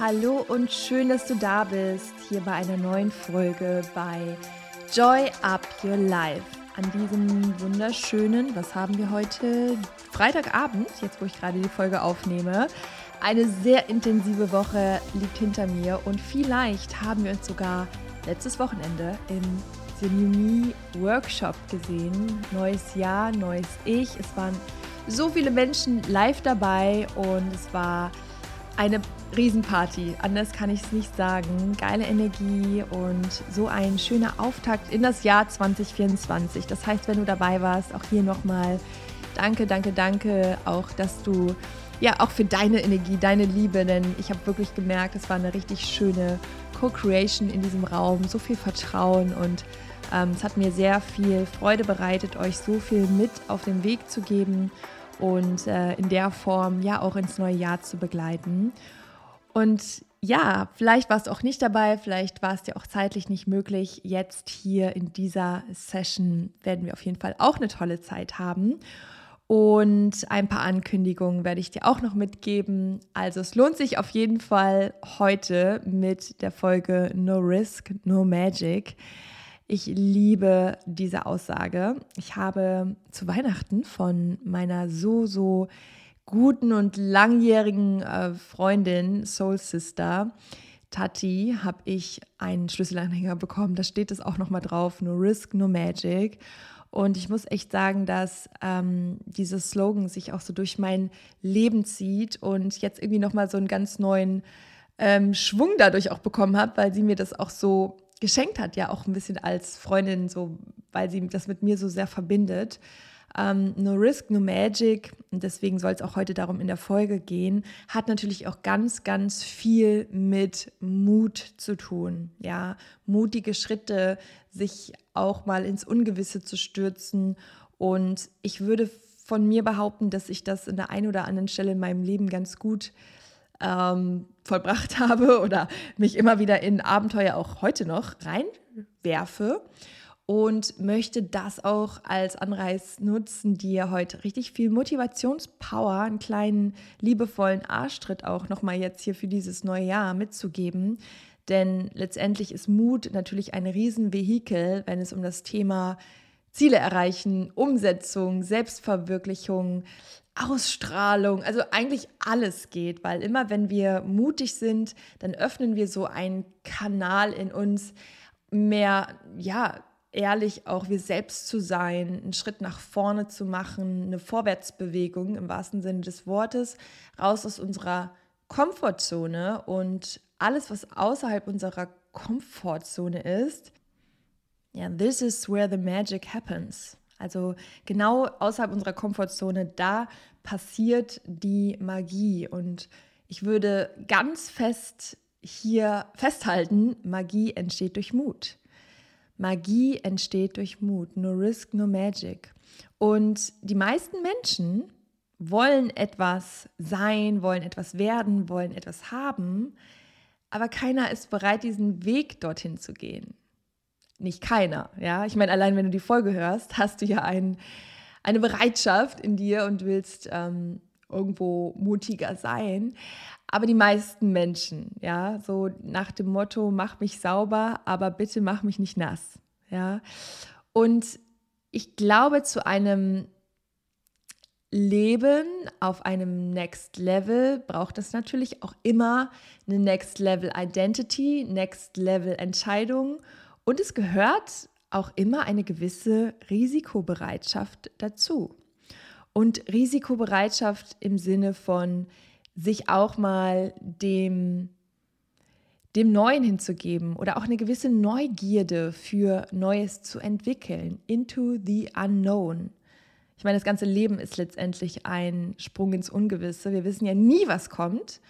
Hallo und schön, dass du da bist, hier bei einer neuen Folge bei Joy Up Your Life. An diesem wunderschönen, was haben wir heute? Freitagabend, jetzt wo ich gerade die Folge aufnehme. Eine sehr intensive Woche liegt hinter mir und vielleicht haben wir uns sogar letztes Wochenende im Me Workshop gesehen. Neues Jahr, neues Ich. Es waren so viele Menschen live dabei und es war eine Riesenparty. Anders kann ich es nicht sagen. Geile Energie und so ein schöner Auftakt in das Jahr 2024. Das heißt, wenn du dabei warst, auch hier nochmal danke, danke, danke, auch dass du ja auch für deine Energie, deine Liebe, denn ich habe wirklich gemerkt, es war eine richtig schöne Co-Creation in diesem Raum, so viel Vertrauen und ähm, es hat mir sehr viel Freude bereitet, euch so viel mit auf den Weg zu geben und äh, in der Form ja auch ins neue Jahr zu begleiten. Und ja, vielleicht warst du auch nicht dabei, vielleicht war es dir auch zeitlich nicht möglich. Jetzt hier in dieser Session werden wir auf jeden Fall auch eine tolle Zeit haben. Und ein paar Ankündigungen werde ich dir auch noch mitgeben. Also es lohnt sich auf jeden Fall heute mit der Folge No Risk, No Magic ich liebe diese Aussage. Ich habe zu Weihnachten von meiner so, so guten und langjährigen äh, Freundin, Soul Sister, Tati, habe ich einen Schlüsselanhänger bekommen. Da steht es auch nochmal drauf: No Risk, No Magic. Und ich muss echt sagen, dass ähm, dieses Slogan sich auch so durch mein Leben zieht und jetzt irgendwie nochmal so einen ganz neuen ähm, Schwung dadurch auch bekommen habe, weil sie mir das auch so geschenkt hat, ja auch ein bisschen als Freundin, so weil sie das mit mir so sehr verbindet. Ähm, no Risk, No Magic, und deswegen soll es auch heute darum in der Folge gehen, hat natürlich auch ganz, ganz viel mit Mut zu tun. Ja, mutige Schritte, sich auch mal ins Ungewisse zu stürzen. Und ich würde von mir behaupten, dass ich das in der einen oder anderen Stelle in meinem Leben ganz gut ähm, vollbracht habe oder mich immer wieder in Abenteuer auch heute noch reinwerfe und möchte das auch als Anreiz nutzen, dir heute richtig viel Motivationspower, einen kleinen liebevollen Arschtritt auch nochmal jetzt hier für dieses neue Jahr mitzugeben. Denn letztendlich ist Mut natürlich ein Riesenvehikel, wenn es um das Thema Ziele erreichen, Umsetzung, Selbstverwirklichung, Ausstrahlung, also eigentlich alles geht, weil immer wenn wir mutig sind, dann öffnen wir so einen Kanal in uns, mehr, ja, ehrlich auch wir selbst zu sein, einen Schritt nach vorne zu machen, eine Vorwärtsbewegung im wahrsten Sinne des Wortes, raus aus unserer Komfortzone und alles, was außerhalb unserer Komfortzone ist, ja, this is where the magic happens. Also genau außerhalb unserer Komfortzone, da passiert die Magie. Und ich würde ganz fest hier festhalten, Magie entsteht durch Mut. Magie entsteht durch Mut. No risk, no magic. Und die meisten Menschen wollen etwas sein, wollen etwas werden, wollen etwas haben, aber keiner ist bereit, diesen Weg dorthin zu gehen nicht keiner. Ja, ich meine, allein wenn du die Folge hörst, hast du ja ein, eine Bereitschaft in dir und willst ähm, irgendwo mutiger sein. Aber die meisten Menschen, ja, so nach dem Motto, mach mich sauber, aber bitte mach mich nicht nass. Ja, und ich glaube, zu einem Leben auf einem Next Level braucht es natürlich auch immer eine Next Level Identity, Next Level Entscheidung und es gehört auch immer eine gewisse Risikobereitschaft dazu. Und Risikobereitschaft im Sinne von sich auch mal dem, dem Neuen hinzugeben oder auch eine gewisse Neugierde für Neues zu entwickeln, into the unknown. Ich meine, das ganze Leben ist letztendlich ein Sprung ins Ungewisse. Wir wissen ja nie, was kommt.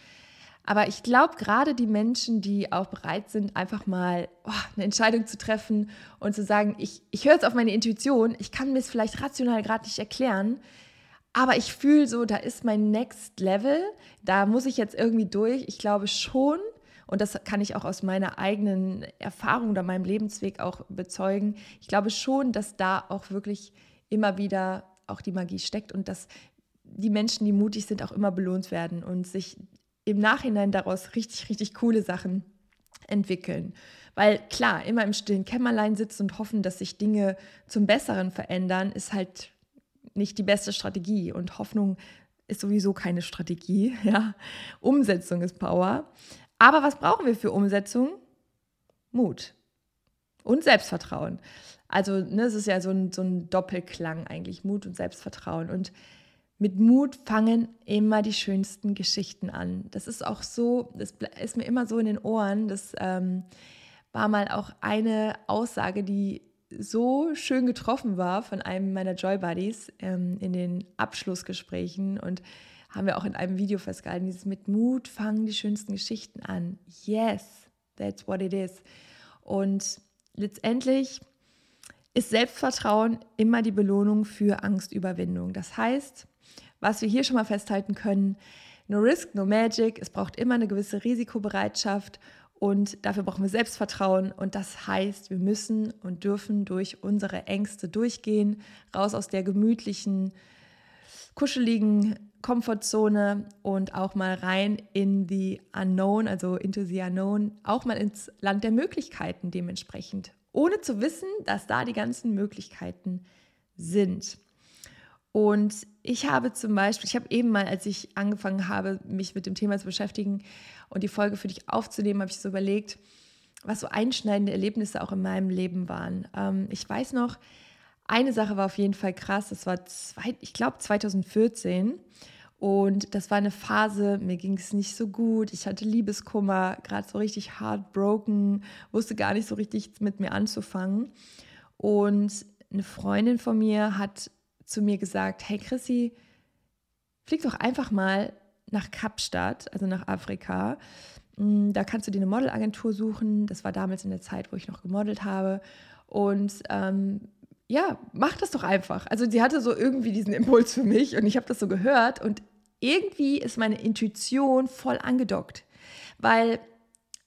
Aber ich glaube, gerade die Menschen, die auch bereit sind, einfach mal oh, eine Entscheidung zu treffen und zu sagen, ich, ich höre jetzt auf meine Intuition, ich kann mir es vielleicht rational gerade nicht erklären, aber ich fühle so, da ist mein Next Level, da muss ich jetzt irgendwie durch. Ich glaube schon, und das kann ich auch aus meiner eigenen Erfahrung oder meinem Lebensweg auch bezeugen, ich glaube schon, dass da auch wirklich immer wieder auch die Magie steckt und dass die Menschen, die mutig sind, auch immer belohnt werden und sich im Nachhinein daraus richtig, richtig coole Sachen entwickeln. Weil klar, immer im stillen Kämmerlein sitzen und hoffen, dass sich Dinge zum Besseren verändern, ist halt nicht die beste Strategie. Und Hoffnung ist sowieso keine Strategie. Ja? Umsetzung ist Power. Aber was brauchen wir für Umsetzung? Mut und Selbstvertrauen. Also ne, es ist ja so ein, so ein Doppelklang eigentlich, Mut und Selbstvertrauen. Und mit Mut fangen immer die schönsten Geschichten an. Das ist auch so, das ist mir immer so in den Ohren. Das ähm, war mal auch eine Aussage, die so schön getroffen war von einem meiner Joy Buddies ähm, in den Abschlussgesprächen und haben wir auch in einem Video festgehalten, dieses mit Mut fangen die schönsten Geschichten an. Yes, that's what it is. Und letztendlich ist Selbstvertrauen immer die Belohnung für Angstüberwindung. Das heißt, was wir hier schon mal festhalten können, no risk, no magic. Es braucht immer eine gewisse Risikobereitschaft und dafür brauchen wir Selbstvertrauen. Und das heißt, wir müssen und dürfen durch unsere Ängste durchgehen, raus aus der gemütlichen, kuscheligen Komfortzone und auch mal rein in die Unknown, also into the Unknown, auch mal ins Land der Möglichkeiten dementsprechend, ohne zu wissen, dass da die ganzen Möglichkeiten sind. Und ich habe zum Beispiel, ich habe eben mal, als ich angefangen habe, mich mit dem Thema zu beschäftigen und die Folge für dich aufzunehmen, habe ich so überlegt, was so einschneidende Erlebnisse auch in meinem Leben waren. Ähm, ich weiß noch, eine Sache war auf jeden Fall krass. Das war, zwei, ich glaube, 2014. Und das war eine Phase, mir ging es nicht so gut. Ich hatte Liebeskummer, gerade so richtig heartbroken, wusste gar nicht so richtig mit mir anzufangen. Und eine Freundin von mir hat zu mir gesagt, hey Chrissy, flieg doch einfach mal nach Kapstadt, also nach Afrika. Mm, da kannst du dir eine Modelagentur suchen. Das war damals in der Zeit, wo ich noch gemodelt habe. Und ähm, ja, mach das doch einfach. Also sie hatte so irgendwie diesen Impuls für mich und ich habe das so gehört und irgendwie ist meine Intuition voll angedockt, weil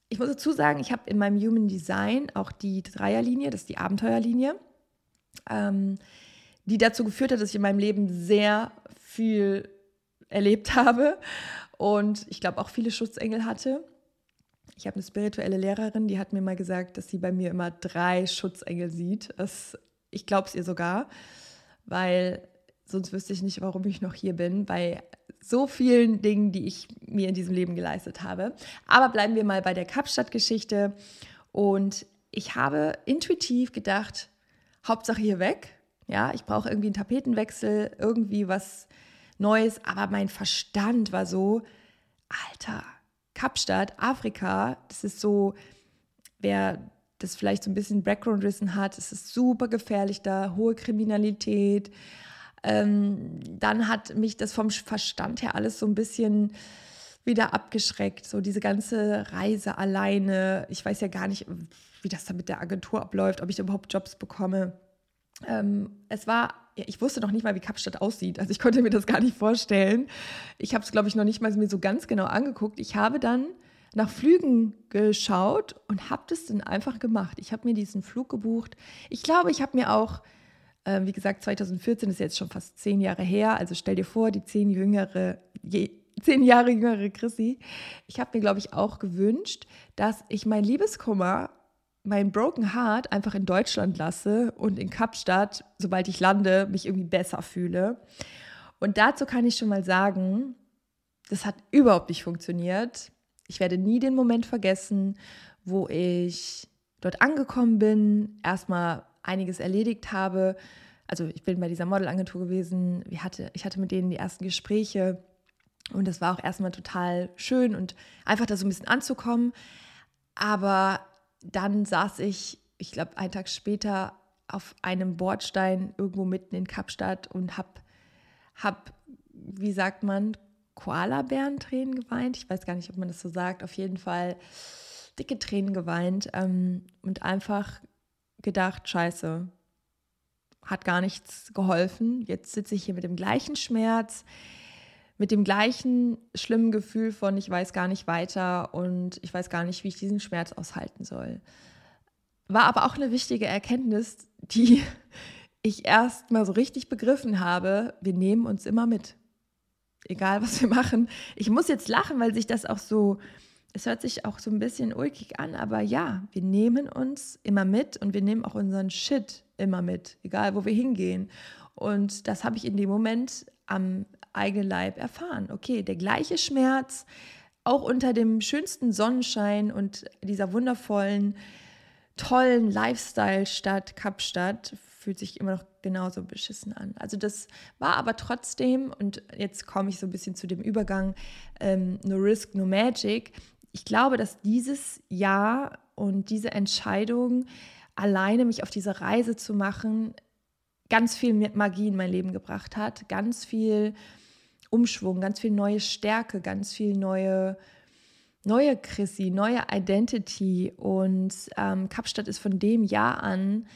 ich muss dazu sagen, ich habe in meinem Human Design auch die Dreierlinie, das ist die Abenteuerlinie. Ähm, die dazu geführt hat, dass ich in meinem Leben sehr viel erlebt habe und ich glaube auch viele Schutzengel hatte. Ich habe eine spirituelle Lehrerin, die hat mir mal gesagt, dass sie bei mir immer drei Schutzengel sieht. Das, ich glaube es ihr sogar, weil sonst wüsste ich nicht, warum ich noch hier bin, bei so vielen Dingen, die ich mir in diesem Leben geleistet habe. Aber bleiben wir mal bei der Kapstadt-Geschichte. Und ich habe intuitiv gedacht, Hauptsache hier weg. Ja, ich brauche irgendwie einen Tapetenwechsel, irgendwie was Neues. Aber mein Verstand war so, Alter, Kapstadt, Afrika, das ist so, wer das vielleicht so ein bisschen Background-Wissen hat, es ist super gefährlich da, hohe Kriminalität. Ähm, dann hat mich das vom Verstand her alles so ein bisschen wieder abgeschreckt. So diese ganze Reise alleine. Ich weiß ja gar nicht, wie das da mit der Agentur abläuft, ob ich überhaupt Jobs bekomme ähm, es war, ich wusste noch nicht mal, wie Kapstadt aussieht. Also ich konnte mir das gar nicht vorstellen. Ich habe es, glaube ich, noch nicht mal mir so ganz genau angeguckt. Ich habe dann nach Flügen geschaut und habe das dann einfach gemacht. Ich habe mir diesen Flug gebucht. Ich glaube, ich habe mir auch, äh, wie gesagt, 2014 ist jetzt schon fast zehn Jahre her. Also stell dir vor, die zehn jüngere, je, zehn Jahre jüngere Chrissy. Ich habe mir, glaube ich, auch gewünscht, dass ich mein Liebeskummer mein Broken Heart einfach in Deutschland lasse und in Kapstadt, sobald ich lande, mich irgendwie besser fühle. Und dazu kann ich schon mal sagen, das hat überhaupt nicht funktioniert. Ich werde nie den Moment vergessen, wo ich dort angekommen bin, erstmal einiges erledigt habe. Also ich bin bei dieser Modelagentur gewesen, ich hatte, ich hatte mit denen die ersten Gespräche und das war auch erstmal total schön und einfach da so ein bisschen anzukommen. Aber dann saß ich, ich glaube, einen Tag später auf einem Bordstein irgendwo mitten in Kapstadt und habe, hab, wie sagt man, Koala-Bärentränen geweint. Ich weiß gar nicht, ob man das so sagt. Auf jeden Fall dicke Tränen geweint ähm, und einfach gedacht, scheiße, hat gar nichts geholfen. Jetzt sitze ich hier mit dem gleichen Schmerz, mit dem gleichen schlimmen Gefühl von, ich weiß gar nicht weiter und ich weiß gar nicht, wie ich diesen Schmerz aushalten soll. War aber auch eine wichtige Erkenntnis, die ich erst mal so richtig begriffen habe, wir nehmen uns immer mit. egal was wir machen. Ich muss jetzt lachen, weil sich das auch so, es hört sich auch so ein bisschen ulkig an, aber ja, wir nehmen uns immer mit und wir nehmen auch unseren Shit immer mit, egal wo wir hingehen. Und das habe ich in dem Moment am eigenen Leib erfahren. Okay, der gleiche Schmerz, auch unter dem schönsten Sonnenschein und dieser wundervollen, tollen Lifestyle-Stadt Kapstadt fühlt sich immer noch genauso beschissen an. Also das war aber trotzdem, und jetzt komme ich so ein bisschen zu dem Übergang, ähm, no risk, no magic. Ich glaube, dass dieses Jahr und diese Entscheidung, alleine mich auf diese Reise zu machen, ganz viel Magie in mein Leben gebracht hat, ganz viel Umschwung, ganz viel neue Stärke, ganz viel neue, neue Chrissy, neue Identity. Und ähm, Kapstadt ist von dem Jahr an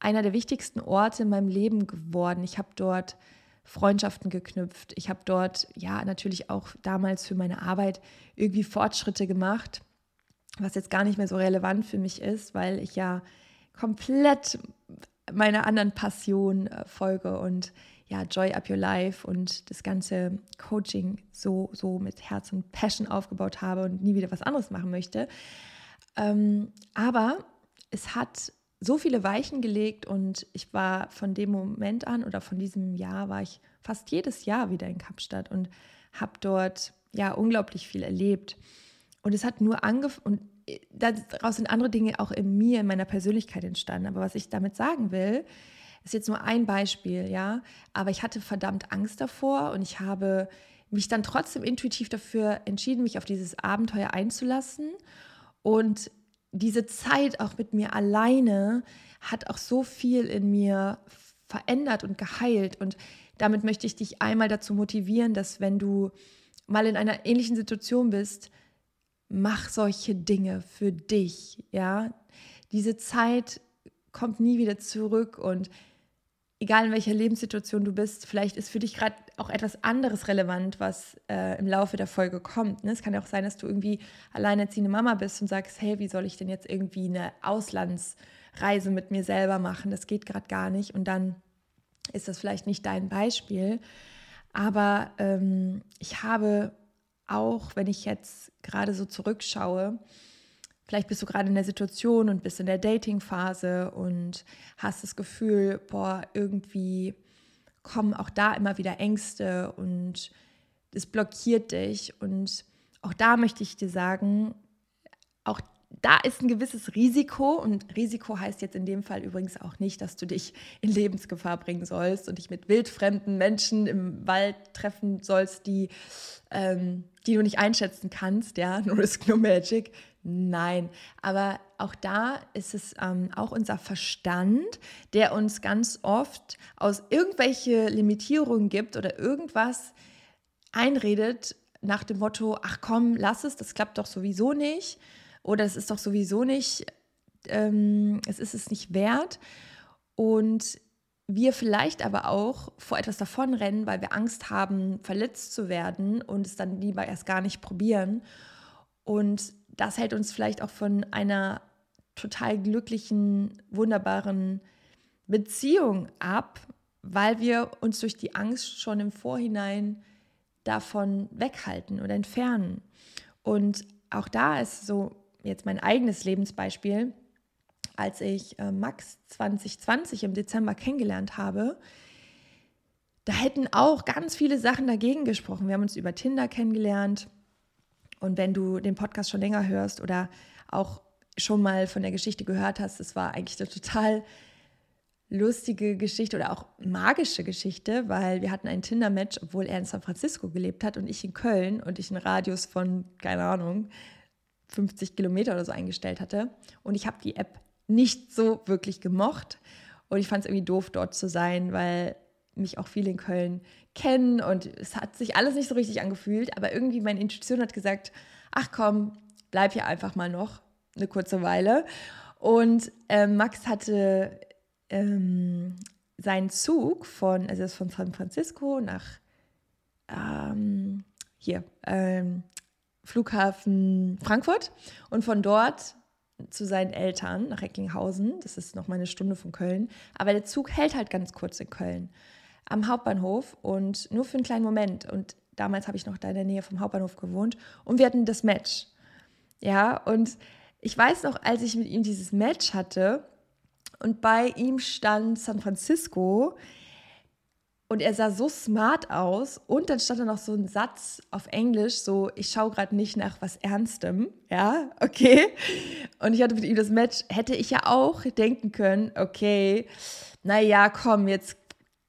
einer der wichtigsten Orte in meinem Leben geworden. Ich habe dort Freundschaften geknüpft. Ich habe dort ja natürlich auch damals für meine Arbeit irgendwie Fortschritte gemacht, was jetzt gar nicht mehr so relevant für mich ist, weil ich ja komplett meiner anderen Passion äh, folge und ja, Joy Up Your Life und das ganze Coaching so, so mit Herz und Passion aufgebaut habe und nie wieder was anderes machen möchte. Ähm, aber es hat so viele Weichen gelegt und ich war von dem Moment an oder von diesem Jahr war ich fast jedes Jahr wieder in Kapstadt und habe dort ja unglaublich viel erlebt. Und es hat nur angefangen, und äh, daraus sind andere Dinge auch in mir, in meiner Persönlichkeit entstanden. Aber was ich damit sagen will, ist jetzt nur ein Beispiel, ja. Aber ich hatte verdammt Angst davor und ich habe mich dann trotzdem intuitiv dafür entschieden, mich auf dieses Abenteuer einzulassen. Und diese Zeit auch mit mir alleine hat auch so viel in mir verändert und geheilt. Und damit möchte ich dich einmal dazu motivieren, dass wenn du mal in einer ähnlichen Situation bist, mach solche Dinge für dich, ja. Diese Zeit kommt nie wieder zurück und egal in welcher Lebenssituation du bist, vielleicht ist für dich gerade auch etwas anderes relevant, was äh, im Laufe der Folge kommt. Ne? Es kann ja auch sein, dass du irgendwie alleinerziehende Mama bist und sagst, hey, wie soll ich denn jetzt irgendwie eine Auslandsreise mit mir selber machen? Das geht gerade gar nicht. Und dann ist das vielleicht nicht dein Beispiel. Aber ähm, ich habe auch, wenn ich jetzt gerade so zurückschaue, Vielleicht bist du gerade in der Situation und bist in der Dating-Phase und hast das Gefühl, boah, irgendwie kommen auch da immer wieder Ängste und es blockiert dich. Und auch da möchte ich dir sagen, auch da ist ein gewisses Risiko und Risiko heißt jetzt in dem Fall übrigens auch nicht, dass du dich in Lebensgefahr bringen sollst und dich mit wildfremden Menschen im Wald treffen sollst, die, ähm, die du nicht einschätzen kannst, ja, no risk, no magic. Nein, aber auch da ist es ähm, auch unser Verstand, der uns ganz oft aus irgendwelche Limitierungen gibt oder irgendwas einredet nach dem Motto, ach komm, lass es, das klappt doch sowieso nicht oder es ist doch sowieso nicht, ähm, es ist es nicht wert. Und wir vielleicht aber auch vor etwas davonrennen, weil wir Angst haben, verletzt zu werden und es dann lieber erst gar nicht probieren. Und das hält uns vielleicht auch von einer total glücklichen, wunderbaren Beziehung ab, weil wir uns durch die Angst schon im Vorhinein davon weghalten oder entfernen. Und auch da ist so jetzt mein eigenes Lebensbeispiel, als ich äh, Max 2020 im Dezember kennengelernt habe, da hätten auch ganz viele Sachen dagegen gesprochen. Wir haben uns über Tinder kennengelernt und wenn du den Podcast schon länger hörst oder auch schon mal von der Geschichte gehört hast, es war eigentlich eine total lustige Geschichte oder auch magische Geschichte, weil wir hatten ein Tinder-Match, obwohl er in San Francisco gelebt hat und ich in Köln und ich einen Radius von, keine Ahnung, 50 Kilometer oder so eingestellt hatte. Und ich habe die App nicht so wirklich gemocht und ich fand es irgendwie doof, dort zu sein, weil mich auch viele in Köln kennen und es hat sich alles nicht so richtig angefühlt, aber irgendwie meine Intuition hat gesagt, ach komm, bleib hier einfach mal noch eine kurze Weile. Und ähm, Max hatte ähm, seinen Zug von, also ist von San Francisco nach ähm, hier, ähm, Flughafen Frankfurt und von dort zu seinen Eltern nach Recklinghausen. Das ist noch mal eine Stunde von Köln. Aber der Zug hält halt ganz kurz in Köln am Hauptbahnhof und nur für einen kleinen Moment. Und damals habe ich noch da in der Nähe vom Hauptbahnhof gewohnt und wir hatten das Match. Ja, und ich weiß noch, als ich mit ihm dieses Match hatte und bei ihm stand San Francisco und er sah so smart aus und dann stand da noch so ein Satz auf Englisch, so ich schaue gerade nicht nach was Ernstem, ja, okay. Und ich hatte mit ihm das Match, hätte ich ja auch denken können, okay, naja, komm, jetzt,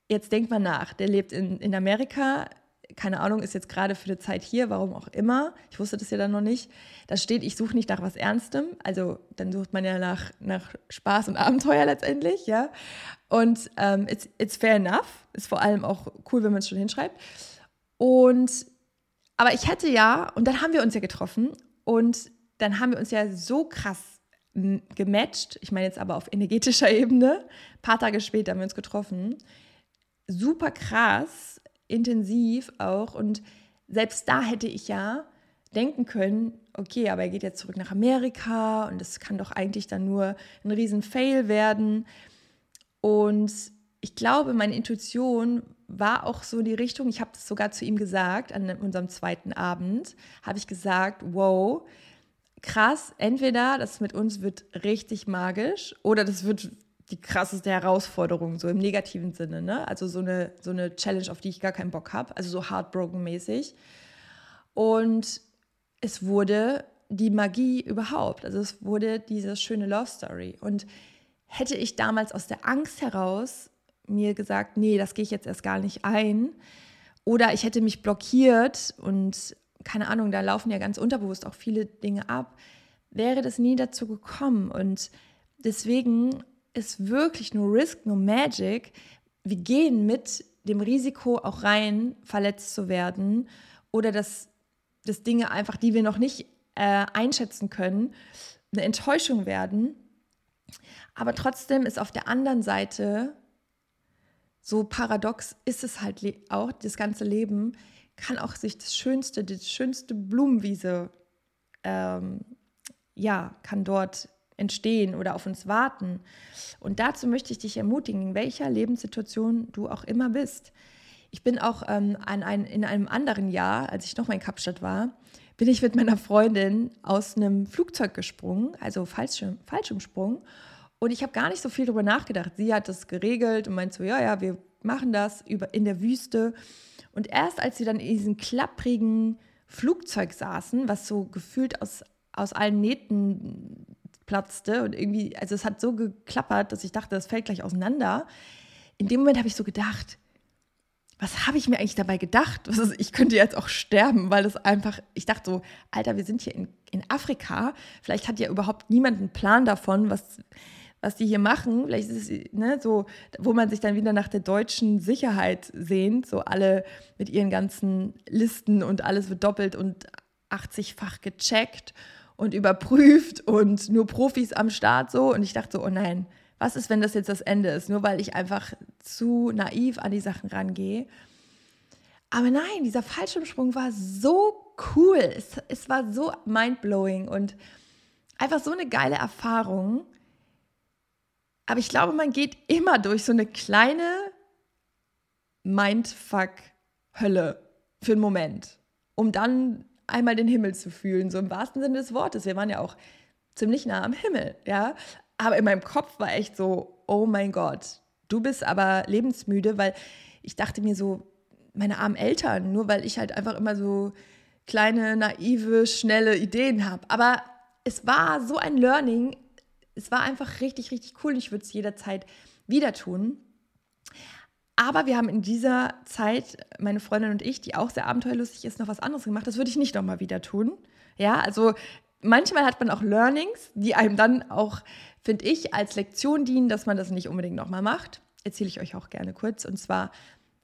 jetzt denk mal nach. Der lebt in, in Amerika, keine Ahnung, ist jetzt gerade für eine Zeit hier, warum auch immer. Ich wusste das ja dann noch nicht. Da steht, ich suche nicht nach was Ernstem. Also dann sucht man ja nach, nach Spaß und Abenteuer letztendlich, ja. Und ähm, it's, it's fair enough. Ist vor allem auch cool, wenn man es schon hinschreibt. Und aber ich hätte ja, und dann haben wir uns ja getroffen und dann haben wir uns ja so krass gematcht. Ich meine jetzt aber auf energetischer Ebene. Ein paar Tage später haben wir uns getroffen. Super krass intensiv auch. Und selbst da hätte ich ja denken können, okay, aber er geht jetzt zurück nach Amerika und das kann doch eigentlich dann nur ein riesen Fail werden. Und ich glaube, meine Intuition war auch so in die Richtung, ich habe das sogar zu ihm gesagt, an unserem zweiten Abend, habe ich gesagt, wow, krass, entweder das mit uns wird richtig magisch oder das wird die krasseste Herausforderung, so im negativen Sinne, ne? Also so eine, so eine Challenge, auf die ich gar keinen Bock habe, also so heartbroken-mäßig. Und es wurde die Magie überhaupt, also es wurde diese schöne Love Story. Und hätte ich damals aus der Angst heraus mir gesagt, nee, das gehe ich jetzt erst gar nicht ein, oder ich hätte mich blockiert und keine Ahnung, da laufen ja ganz unterbewusst auch viele Dinge ab, wäre das nie dazu gekommen. Und deswegen ist wirklich nur Risk, nur Magic. Wir gehen mit dem Risiko auch rein, verletzt zu werden oder dass, dass Dinge einfach, die wir noch nicht äh, einschätzen können, eine Enttäuschung werden. Aber trotzdem ist auf der anderen Seite so paradox ist es halt auch, das ganze Leben kann auch sich das schönste, die schönste Blumenwiese, ähm, ja, kann dort entstehen oder auf uns warten. Und dazu möchte ich dich ermutigen, in welcher Lebenssituation du auch immer bist. Ich bin auch ähm, an ein, in einem anderen Jahr, als ich noch mal in Kapstadt war, bin ich mit meiner Freundin aus einem Flugzeug gesprungen, also Fallschirm, Fallschirmsprung. Und ich habe gar nicht so viel darüber nachgedacht. Sie hat das geregelt und meint so, ja, ja, wir machen das über, in der Wüste. Und erst als sie dann in diesem klapprigen Flugzeug saßen, was so gefühlt aus, aus allen Nähten platzte und irgendwie, also es hat so geklappert, dass ich dachte, das fällt gleich auseinander. In dem Moment habe ich so gedacht, was habe ich mir eigentlich dabei gedacht? Ich könnte jetzt auch sterben, weil das einfach, ich dachte so, Alter, wir sind hier in, in Afrika, vielleicht hat ja überhaupt niemand einen Plan davon, was, was die hier machen. Vielleicht ist es ne, so, wo man sich dann wieder nach der deutschen Sicherheit sehnt, so alle mit ihren ganzen Listen und alles wird doppelt und 80-fach gecheckt und überprüft und nur Profis am Start so. Und ich dachte so, oh nein, was ist, wenn das jetzt das Ende ist? Nur weil ich einfach zu naiv an die Sachen rangehe. Aber nein, dieser Fallschirmsprung war so cool. Es, es war so mindblowing und einfach so eine geile Erfahrung. Aber ich glaube, man geht immer durch so eine kleine Mindfuck-Hölle für einen Moment, um dann einmal den Himmel zu fühlen, so im wahrsten Sinne des Wortes. Wir waren ja auch ziemlich nah am Himmel, ja. Aber in meinem Kopf war echt so, oh mein Gott, du bist aber lebensmüde, weil ich dachte mir so, meine armen Eltern, nur weil ich halt einfach immer so kleine, naive, schnelle Ideen habe. Aber es war so ein Learning, es war einfach richtig, richtig cool. Ich würde es jederzeit wieder tun. Aber wir haben in dieser Zeit, meine Freundin und ich, die auch sehr abenteuerlustig ist, noch was anderes gemacht. Das würde ich nicht nochmal wieder tun. Ja, also manchmal hat man auch Learnings, die einem dann auch, finde ich, als Lektion dienen, dass man das nicht unbedingt nochmal macht. Erzähle ich euch auch gerne kurz. Und zwar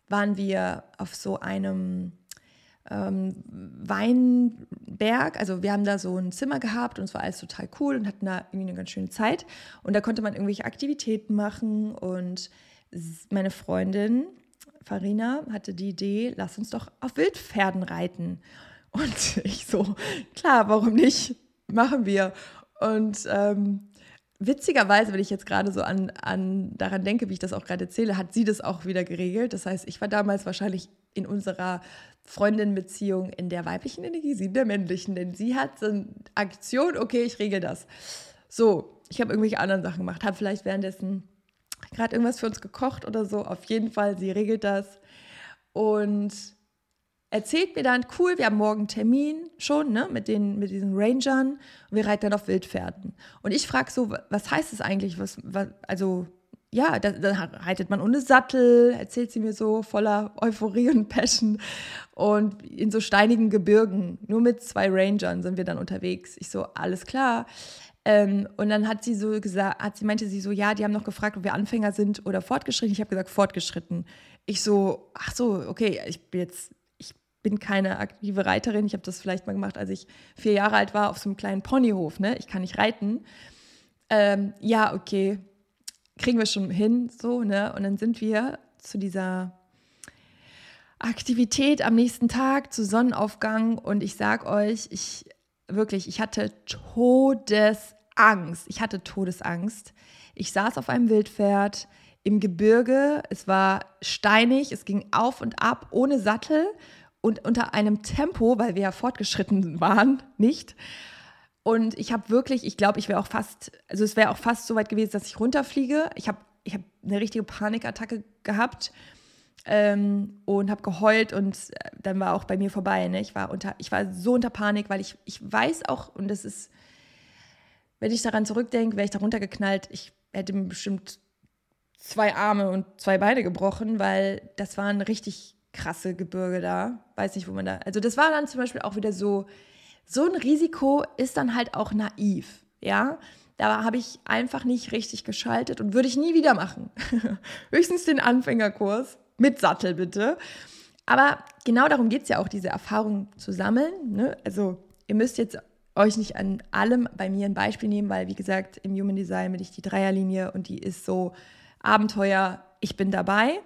waren wir auf so einem ähm, Weinberg. Also wir haben da so ein Zimmer gehabt und es war alles total cool und hatten da irgendwie eine ganz schöne Zeit. Und da konnte man irgendwelche Aktivitäten machen und meine Freundin Farina hatte die Idee, lass uns doch auf Wildpferden reiten. Und ich so, klar, warum nicht? Machen wir. Und ähm, witzigerweise, wenn ich jetzt gerade so an, an daran denke, wie ich das auch gerade erzähle, hat sie das auch wieder geregelt. Das heißt, ich war damals wahrscheinlich in unserer Freundin-Beziehung in der weiblichen Energie, sie in der männlichen, denn sie hat so eine Aktion, okay, ich regel das. So, ich habe irgendwelche anderen Sachen gemacht, habe vielleicht währenddessen gerade irgendwas für uns gekocht oder so. Auf jeden Fall, sie regelt das und erzählt mir dann, cool, wir haben morgen einen Termin schon, ne, mit, den, mit diesen Rangern und wir reiten dann auf Wildpferden. Und ich frage so, was heißt das eigentlich? Was, was, also, ja, da, da, reitet man ohne Sattel, erzählt sie mir so, voller Euphorie und Passion. Und in so steinigen Gebirgen, nur mit zwei Rangern sind wir dann unterwegs. Ich so, alles klar. Ähm, und dann hat sie so gesagt, hat sie meinte sie so, ja, die haben noch gefragt, ob wir Anfänger sind oder fortgeschritten. Ich habe gesagt, fortgeschritten. Ich so, ach so, okay, ich bin jetzt bin keine aktive Reiterin. Ich habe das vielleicht mal gemacht, als ich vier Jahre alt war, auf so einem kleinen Ponyhof. Ne? Ich kann nicht reiten. Ähm, ja, okay, kriegen wir schon hin, so, ne? Und dann sind wir zu dieser Aktivität am nächsten Tag, zu Sonnenaufgang. Und ich sag euch, ich wirklich, ich hatte Todesangst. Ich hatte Todesangst. Ich saß auf einem Wildpferd im Gebirge. Es war steinig, es ging auf und ab, ohne Sattel und unter einem Tempo, weil wir ja fortgeschritten waren, nicht. Und ich habe wirklich, ich glaube, ich wäre auch fast, also es wäre auch fast so weit gewesen, dass ich runterfliege. Ich habe ich hab eine richtige Panikattacke gehabt ähm, und habe geheult und äh, dann war auch bei mir vorbei. Ne? Ich, war unter, ich war so unter Panik, weil ich, ich weiß auch, und das ist, wenn ich daran zurückdenke, wäre ich da runtergeknallt. Ich hätte mir bestimmt zwei Arme und zwei Beine gebrochen, weil das waren richtig krasse Gebirge da. Weiß nicht, wo man da. Also, das war dann zum Beispiel auch wieder so, so ein Risiko ist dann halt auch naiv. Ja, da habe ich einfach nicht richtig geschaltet und würde ich nie wieder machen. Höchstens den Anfängerkurs mit Sattel bitte. Aber genau darum geht es ja auch, diese Erfahrung zu sammeln. Ne? Also ihr müsst jetzt euch nicht an allem bei mir ein Beispiel nehmen, weil wie gesagt, im Human Design bin ich die Dreierlinie und die ist so Abenteuer, ich bin dabei.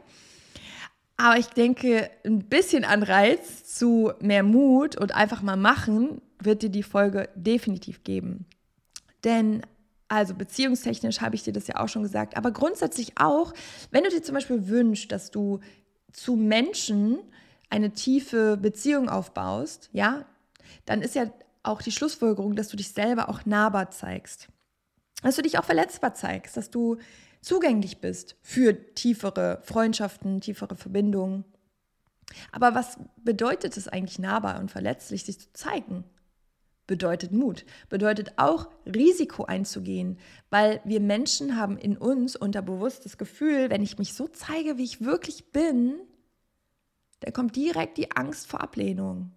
Aber ich denke, ein bisschen Anreiz zu mehr Mut und einfach mal machen wird dir die Folge definitiv geben. Denn, also beziehungstechnisch habe ich dir das ja auch schon gesagt, aber grundsätzlich auch, wenn du dir zum Beispiel wünschst, dass du zu Menschen eine tiefe Beziehung aufbaust, ja, dann ist ja auch die Schlussfolgerung, dass du dich selber auch nahbar zeigst. Dass du dich auch verletzbar zeigst, dass du zugänglich bist für tiefere Freundschaften, tiefere Verbindungen. Aber was bedeutet es eigentlich nahbar und verletzlich, sich zu zeigen? Bedeutet Mut, bedeutet auch Risiko einzugehen, weil wir Menschen haben in uns unterbewusst das Gefühl, wenn ich mich so zeige, wie ich wirklich bin, dann kommt direkt die Angst vor Ablehnung.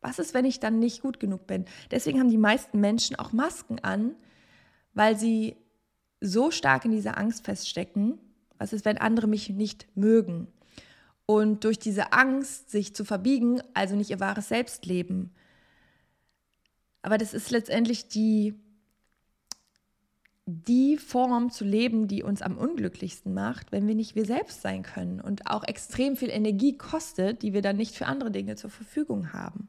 Was ist, wenn ich dann nicht gut genug bin? Deswegen haben die meisten Menschen auch Masken an, weil sie so stark in dieser Angst feststecken, was ist, wenn andere mich nicht mögen? Und durch diese Angst, sich zu verbiegen, also nicht ihr wahres Selbst leben. Aber das ist letztendlich die, die Form zu leben, die uns am unglücklichsten macht, wenn wir nicht wir selbst sein können und auch extrem viel Energie kostet, die wir dann nicht für andere Dinge zur Verfügung haben.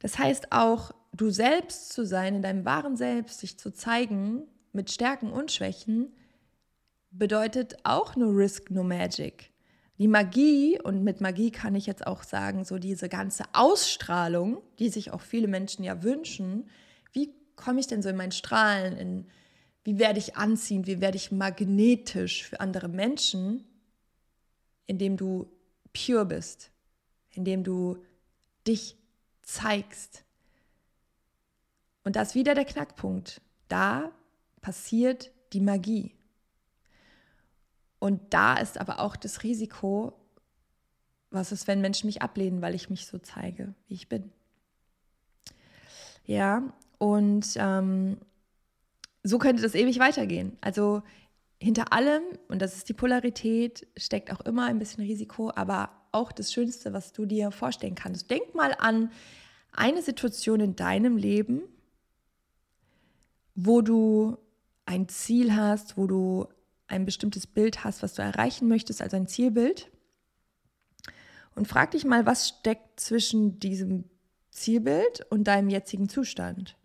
Das heißt auch, du selbst zu sein, in deinem wahren Selbst, sich zu zeigen, mit Stärken und Schwächen bedeutet auch nur Risk, no Magic. Die Magie, und mit Magie kann ich jetzt auch sagen, so diese ganze Ausstrahlung, die sich auch viele Menschen ja wünschen, wie komme ich denn so in mein Strahlen, in, wie werde ich anziehend, wie werde ich magnetisch für andere Menschen, indem du pure bist, indem du dich zeigst. Und das ist wieder der Knackpunkt. Da passiert die Magie. Und da ist aber auch das Risiko, was ist, wenn Menschen mich ablehnen, weil ich mich so zeige, wie ich bin. Ja, und ähm, so könnte das ewig weitergehen. Also hinter allem, und das ist die Polarität, steckt auch immer ein bisschen Risiko, aber auch das Schönste, was du dir vorstellen kannst. Denk mal an eine Situation in deinem Leben, wo du ein Ziel hast, wo du ein bestimmtes Bild hast, was du erreichen möchtest, also ein Zielbild. Und frag dich mal, was steckt zwischen diesem Zielbild und deinem jetzigen Zustand?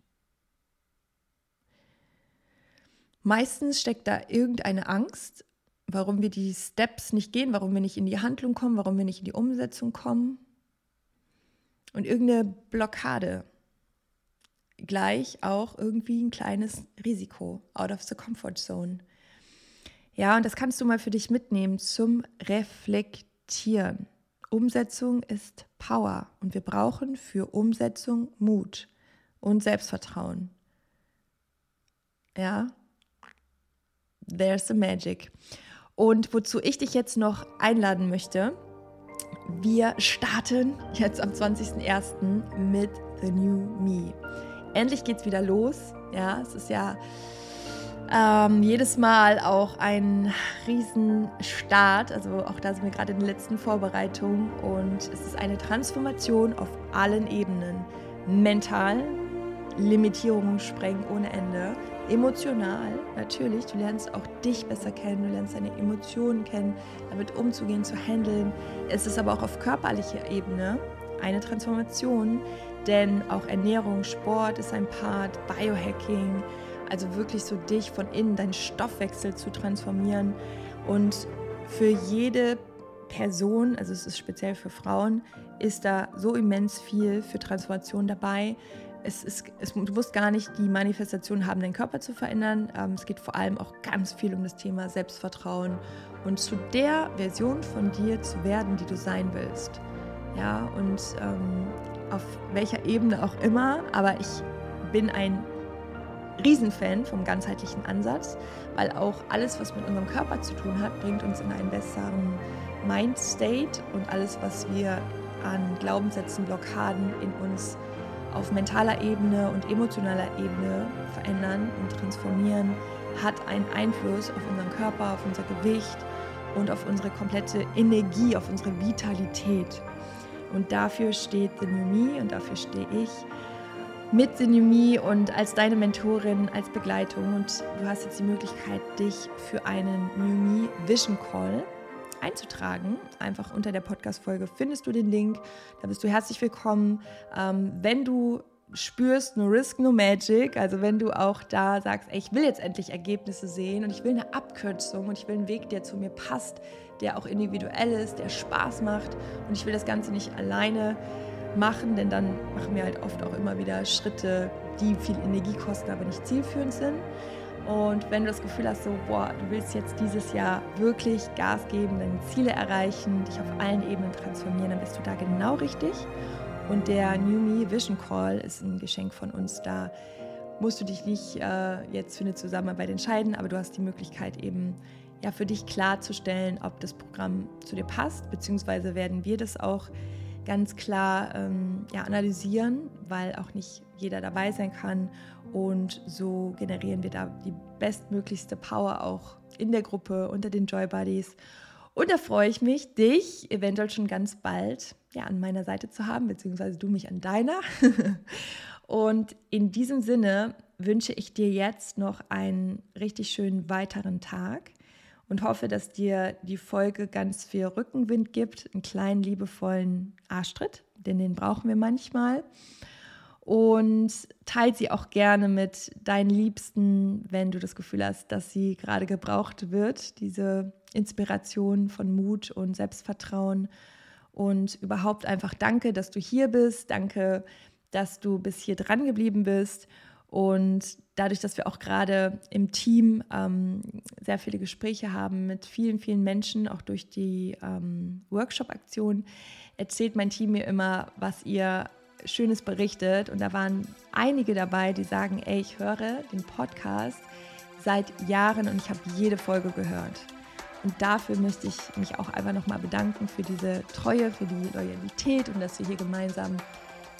Meistens steckt da irgendeine Angst warum wir die Steps nicht gehen, warum wir nicht in die Handlung kommen, warum wir nicht in die Umsetzung kommen. Und irgendeine Blockade. Gleich auch irgendwie ein kleines Risiko, out of the comfort zone. Ja, und das kannst du mal für dich mitnehmen zum Reflektieren. Umsetzung ist Power und wir brauchen für Umsetzung Mut und Selbstvertrauen. Ja, there's the magic. Und wozu ich dich jetzt noch einladen möchte, wir starten jetzt am 20.01. mit The New Me. Endlich geht's wieder los. Ja, es ist ja ähm, jedes Mal auch ein Riesenstart. Also auch da sind wir gerade in den letzten Vorbereitungen und es ist eine Transformation auf allen Ebenen. Mental, Limitierungen sprengen ohne Ende, emotional, natürlich, du lernst auch dich besser kennen, du lernst deine Emotionen kennen, damit umzugehen, zu handeln. Es ist aber auch auf körperlicher Ebene eine Transformation, denn auch Ernährung, Sport ist ein Part, Biohacking, also wirklich so dich von innen, deinen Stoffwechsel zu transformieren und für jede Person, also es ist speziell für Frauen, ist da so immens viel für Transformation dabei es ist, es, du musst gar nicht die Manifestation haben, deinen Körper zu verändern. Ähm, es geht vor allem auch ganz viel um das Thema Selbstvertrauen und zu der Version von dir zu werden, die du sein willst. Ja, und ähm, auf welcher Ebene auch immer, aber ich bin ein Riesenfan vom ganzheitlichen Ansatz, weil auch alles, was mit unserem Körper zu tun hat, bringt uns in einen besseren Mindstate und alles, was wir an Glaubenssätzen, Blockaden in uns auf mentaler Ebene und emotionaler Ebene verändern und transformieren, hat einen Einfluss auf unseren Körper, auf unser Gewicht und auf unsere komplette Energie, auf unsere Vitalität. Und dafür steht The New Me und dafür stehe ich mit Me und als deine Mentorin, als Begleitung. Und du hast jetzt die Möglichkeit, dich für einen Me Vision Call einzutragen. Einfach unter der Podcast-Folge findest du den Link. Da bist du herzlich willkommen. Ähm, wenn du spürst, no risk, no magic. Also wenn du auch da sagst, ey, ich will jetzt endlich Ergebnisse sehen und ich will eine Abkürzung und ich will einen Weg, der zu mir passt, der auch individuell ist, der Spaß macht und ich will das Ganze nicht alleine machen, denn dann machen wir halt oft auch immer wieder Schritte, die viel Energie kosten, aber nicht zielführend sind. Und wenn du das Gefühl hast, so, boah, du willst jetzt dieses Jahr wirklich Gas geben, deine Ziele erreichen, dich auf allen Ebenen transformieren, dann bist du da genau richtig. Und der New Me Vision Call ist ein Geschenk von uns. Da musst du dich nicht äh, jetzt für eine Zusammenarbeit entscheiden, aber du hast die Möglichkeit eben ja für dich klarzustellen, ob das Programm zu dir passt, beziehungsweise werden wir das auch ganz klar ähm, ja, analysieren, weil auch nicht jeder dabei sein kann. Und so generieren wir da die bestmöglichste Power auch in der Gruppe unter den Joy Buddies. Und da freue ich mich, dich eventuell schon ganz bald ja, an meiner Seite zu haben, beziehungsweise du mich an deiner. Und in diesem Sinne wünsche ich dir jetzt noch einen richtig schönen weiteren Tag und hoffe, dass dir die Folge ganz viel Rückenwind gibt, einen kleinen liebevollen Arschtritt, denn den brauchen wir manchmal. Und teilt sie auch gerne mit deinen Liebsten, wenn du das Gefühl hast, dass sie gerade gebraucht wird, diese Inspiration von Mut und Selbstvertrauen. Und überhaupt einfach danke, dass du hier bist. Danke, dass du bis hier dran geblieben bist. Und dadurch, dass wir auch gerade im Team ähm, sehr viele Gespräche haben mit vielen, vielen Menschen, auch durch die ähm, Workshop-Aktion, erzählt mein Team mir immer, was ihr Schönes berichtet. Und da waren einige dabei, die sagen, ey, ich höre den Podcast seit Jahren und ich habe jede Folge gehört. Und dafür möchte ich mich auch einfach nochmal bedanken für diese Treue, für die Loyalität und dass wir hier gemeinsam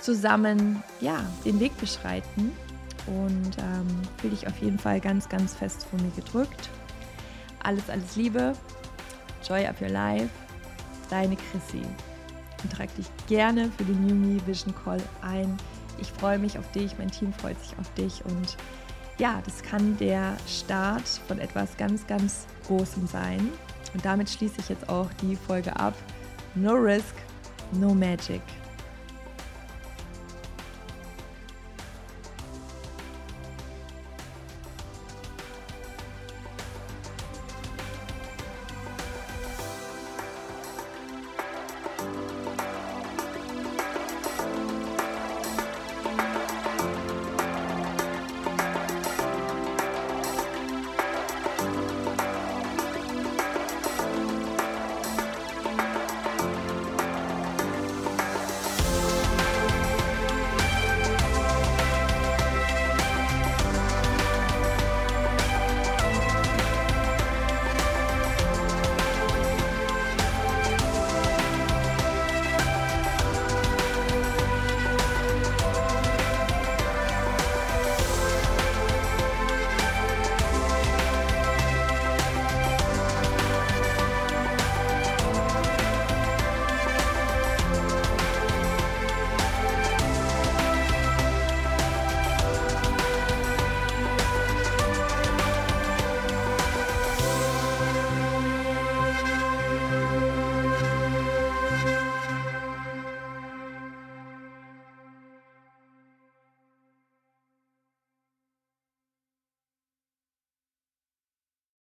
zusammen ja, den Weg beschreiten und ähm, fühle dich auf jeden Fall ganz, ganz fest von mir gedrückt. Alles, alles Liebe. Joy up your life. Deine Chrissy. Und trag dich gerne für den New Me Vision Call ein. Ich freue mich auf dich, mein Team freut sich auf dich und ja, das kann der Start von etwas ganz, ganz Großem sein. Und damit schließe ich jetzt auch die Folge ab. No risk, no magic.